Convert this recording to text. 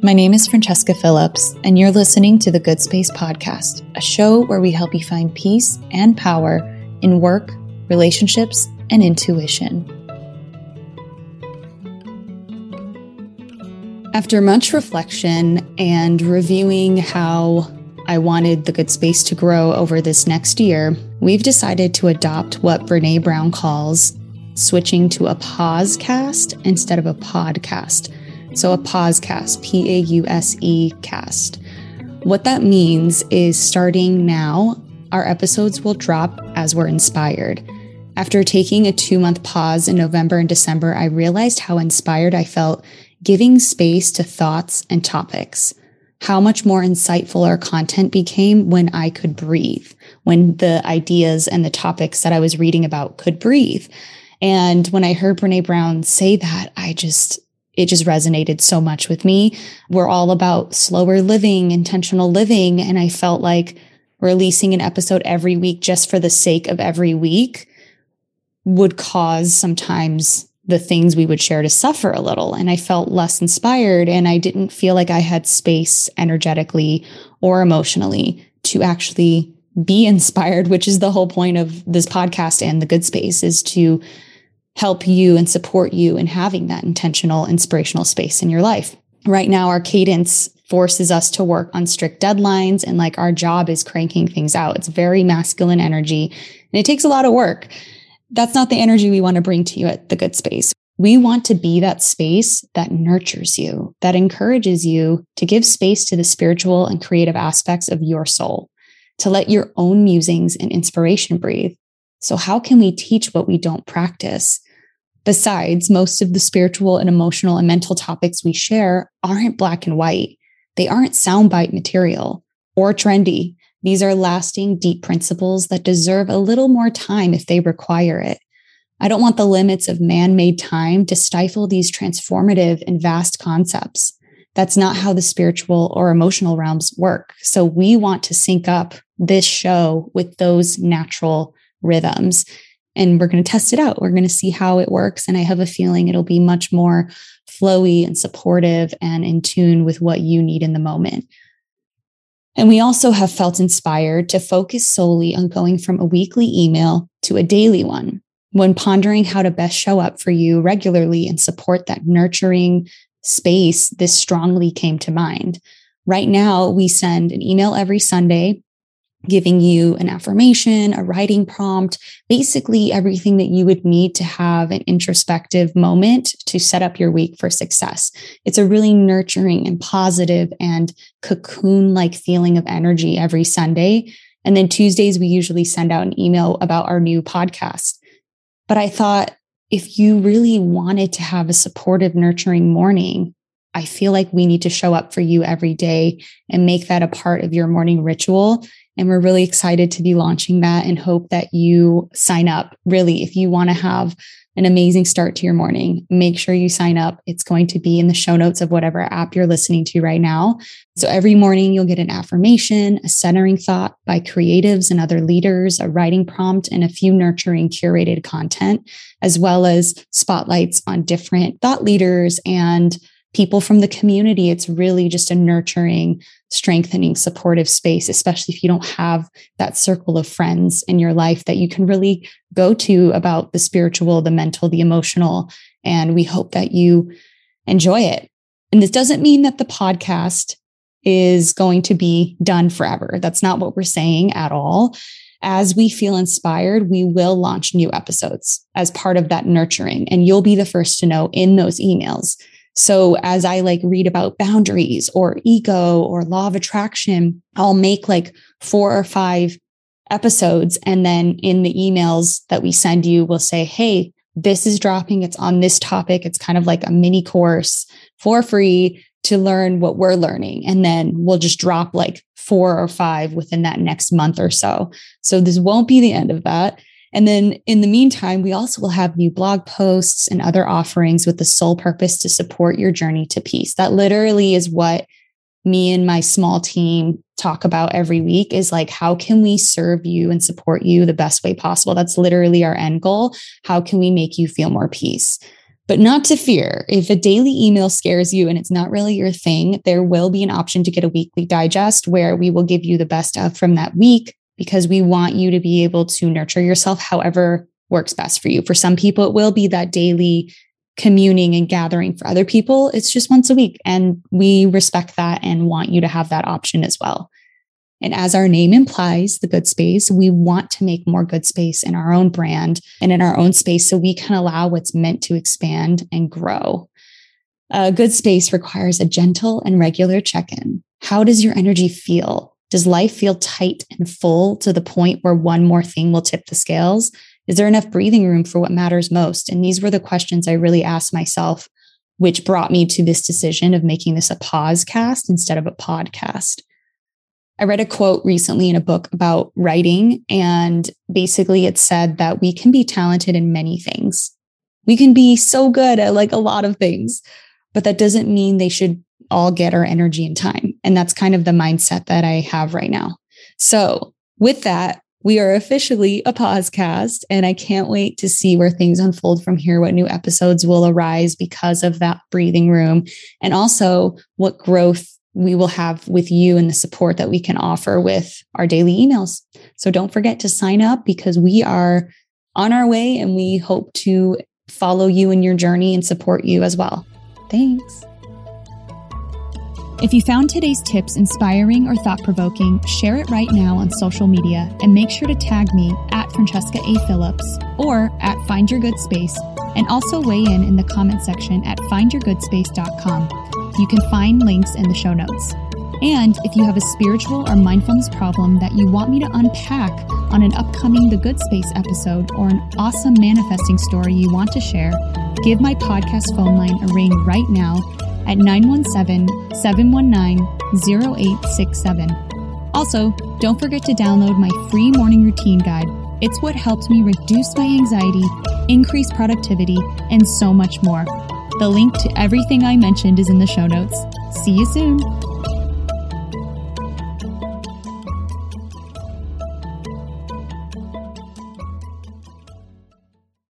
My name is Francesca Phillips, and you're listening to the Good Space Podcast, a show where we help you find peace and power in work, relationships, and intuition. After much reflection and reviewing how I wanted the good space to grow over this next year, we've decided to adopt what Brene Brown calls switching to a pause cast instead of a podcast. So, a pause cast, P A U S E cast. What that means is starting now, our episodes will drop as we're inspired. After taking a two month pause in November and December, I realized how inspired I felt giving space to thoughts and topics how much more insightful our content became when I could breathe, when the ideas and the topics that I was reading about could breathe. And when I heard Brene Brown say that, I just, it just resonated so much with me. We're all about slower living, intentional living. And I felt like releasing an episode every week just for the sake of every week would cause sometimes the things we would share to suffer a little. And I felt less inspired and I didn't feel like I had space energetically or emotionally to actually be inspired, which is the whole point of this podcast and the good space is to help you and support you in having that intentional, inspirational space in your life. Right now, our cadence forces us to work on strict deadlines and like our job is cranking things out. It's very masculine energy and it takes a lot of work. That's not the energy we want to bring to you at the good space. We want to be that space that nurtures you, that encourages you to give space to the spiritual and creative aspects of your soul, to let your own musings and inspiration breathe. So, how can we teach what we don't practice? Besides, most of the spiritual and emotional and mental topics we share aren't black and white. They aren't soundbite material or trendy. These are lasting, deep principles that deserve a little more time if they require it. I don't want the limits of man made time to stifle these transformative and vast concepts. That's not how the spiritual or emotional realms work. So we want to sync up this show with those natural rhythms. And we're going to test it out. We're going to see how it works. And I have a feeling it'll be much more flowy and supportive and in tune with what you need in the moment. And we also have felt inspired to focus solely on going from a weekly email to a daily one when pondering how to best show up for you regularly and support that nurturing space. This strongly came to mind. Right now, we send an email every Sunday giving you an affirmation, a writing prompt, basically everything that you would need to have an introspective moment to set up your week for success. It's a really nurturing and positive and cocoon like feeling of energy every Sunday. And then Tuesdays, we usually send out an email about our new podcast. But I thought if you really wanted to have a supportive, nurturing morning, I feel like we need to show up for you every day and make that a part of your morning ritual and we're really excited to be launching that and hope that you sign up. Really, if you want to have an amazing start to your morning, make sure you sign up. It's going to be in the show notes of whatever app you're listening to right now. So every morning you'll get an affirmation, a centering thought by creatives and other leaders, a writing prompt, and a few nurturing curated content, as well as spotlights on different thought leaders and people from the community. It's really just a nurturing, strengthening, supportive space, especially if you don't have that circle of friends in your life that you can really go to about the spiritual, the mental, the emotional. And we hope that you enjoy it. And this doesn't mean that the podcast is going to be done forever. That's not what we're saying at all. As we feel inspired, we will launch new episodes as part of that nurturing. And you'll be the first to know in those emails. So as I like read about boundaries or ego or law of attraction, I'll make like four or five episodes. And then in the emails that we send you, we'll say, Hey, this is dropping. It's on this topic. It's kind of like a mini course for free to learn what we're learning. And then we'll just drop like four or five within that next month or so. So this won't be the end of that. And then in the meantime, we also will have new blog posts and other offerings with the sole purpose to support your journey to peace. That literally is what me and my small team talk about every week is like, how can we serve you and support you the best way possible? That's literally our end goal. How can we make you feel more peace? But not to fear. If a daily email scares you and it's not really your thing, there will be an option to get a weekly digest where we will give you the best of from that week because we want you to be able to nurture yourself however works best for you. For some people, it will be that daily communing and gathering. For other people, it's just once a week. And we respect that and want you to have that option as well. And as our name implies, the good space, we want to make more good space in our own brand and in our own space so we can allow what's meant to expand and grow. A good space requires a gentle and regular check in. How does your energy feel? Does life feel tight and full to the point where one more thing will tip the scales? Is there enough breathing room for what matters most? And these were the questions I really asked myself, which brought me to this decision of making this a pause cast instead of a podcast. I read a quote recently in a book about writing, and basically it said that we can be talented in many things. We can be so good at like a lot of things, but that doesn't mean they should all get our energy and time. And that's kind of the mindset that I have right now. So, with that, we are officially a podcast, and I can't wait to see where things unfold from here, what new episodes will arise because of that breathing room, and also what growth we will have with you and the support that we can offer with our daily emails. So don't forget to sign up because we are on our way and we hope to follow you in your journey and support you as well. Thanks. If you found today's tips inspiring or thought provoking, share it right now on social media and make sure to tag me at Francesca A. Phillips or at Find Your Good Space and also weigh in in the comment section at findyourgoodspace.com. You can find links in the show notes. And if you have a spiritual or mindfulness problem that you want me to unpack on an upcoming The Good Space episode or an awesome manifesting story you want to share, give my podcast phone line a ring right now at 917 719 0867. Also, don't forget to download my free morning routine guide. It's what helped me reduce my anxiety, increase productivity, and so much more. The link to everything I mentioned is in the show notes. See you soon.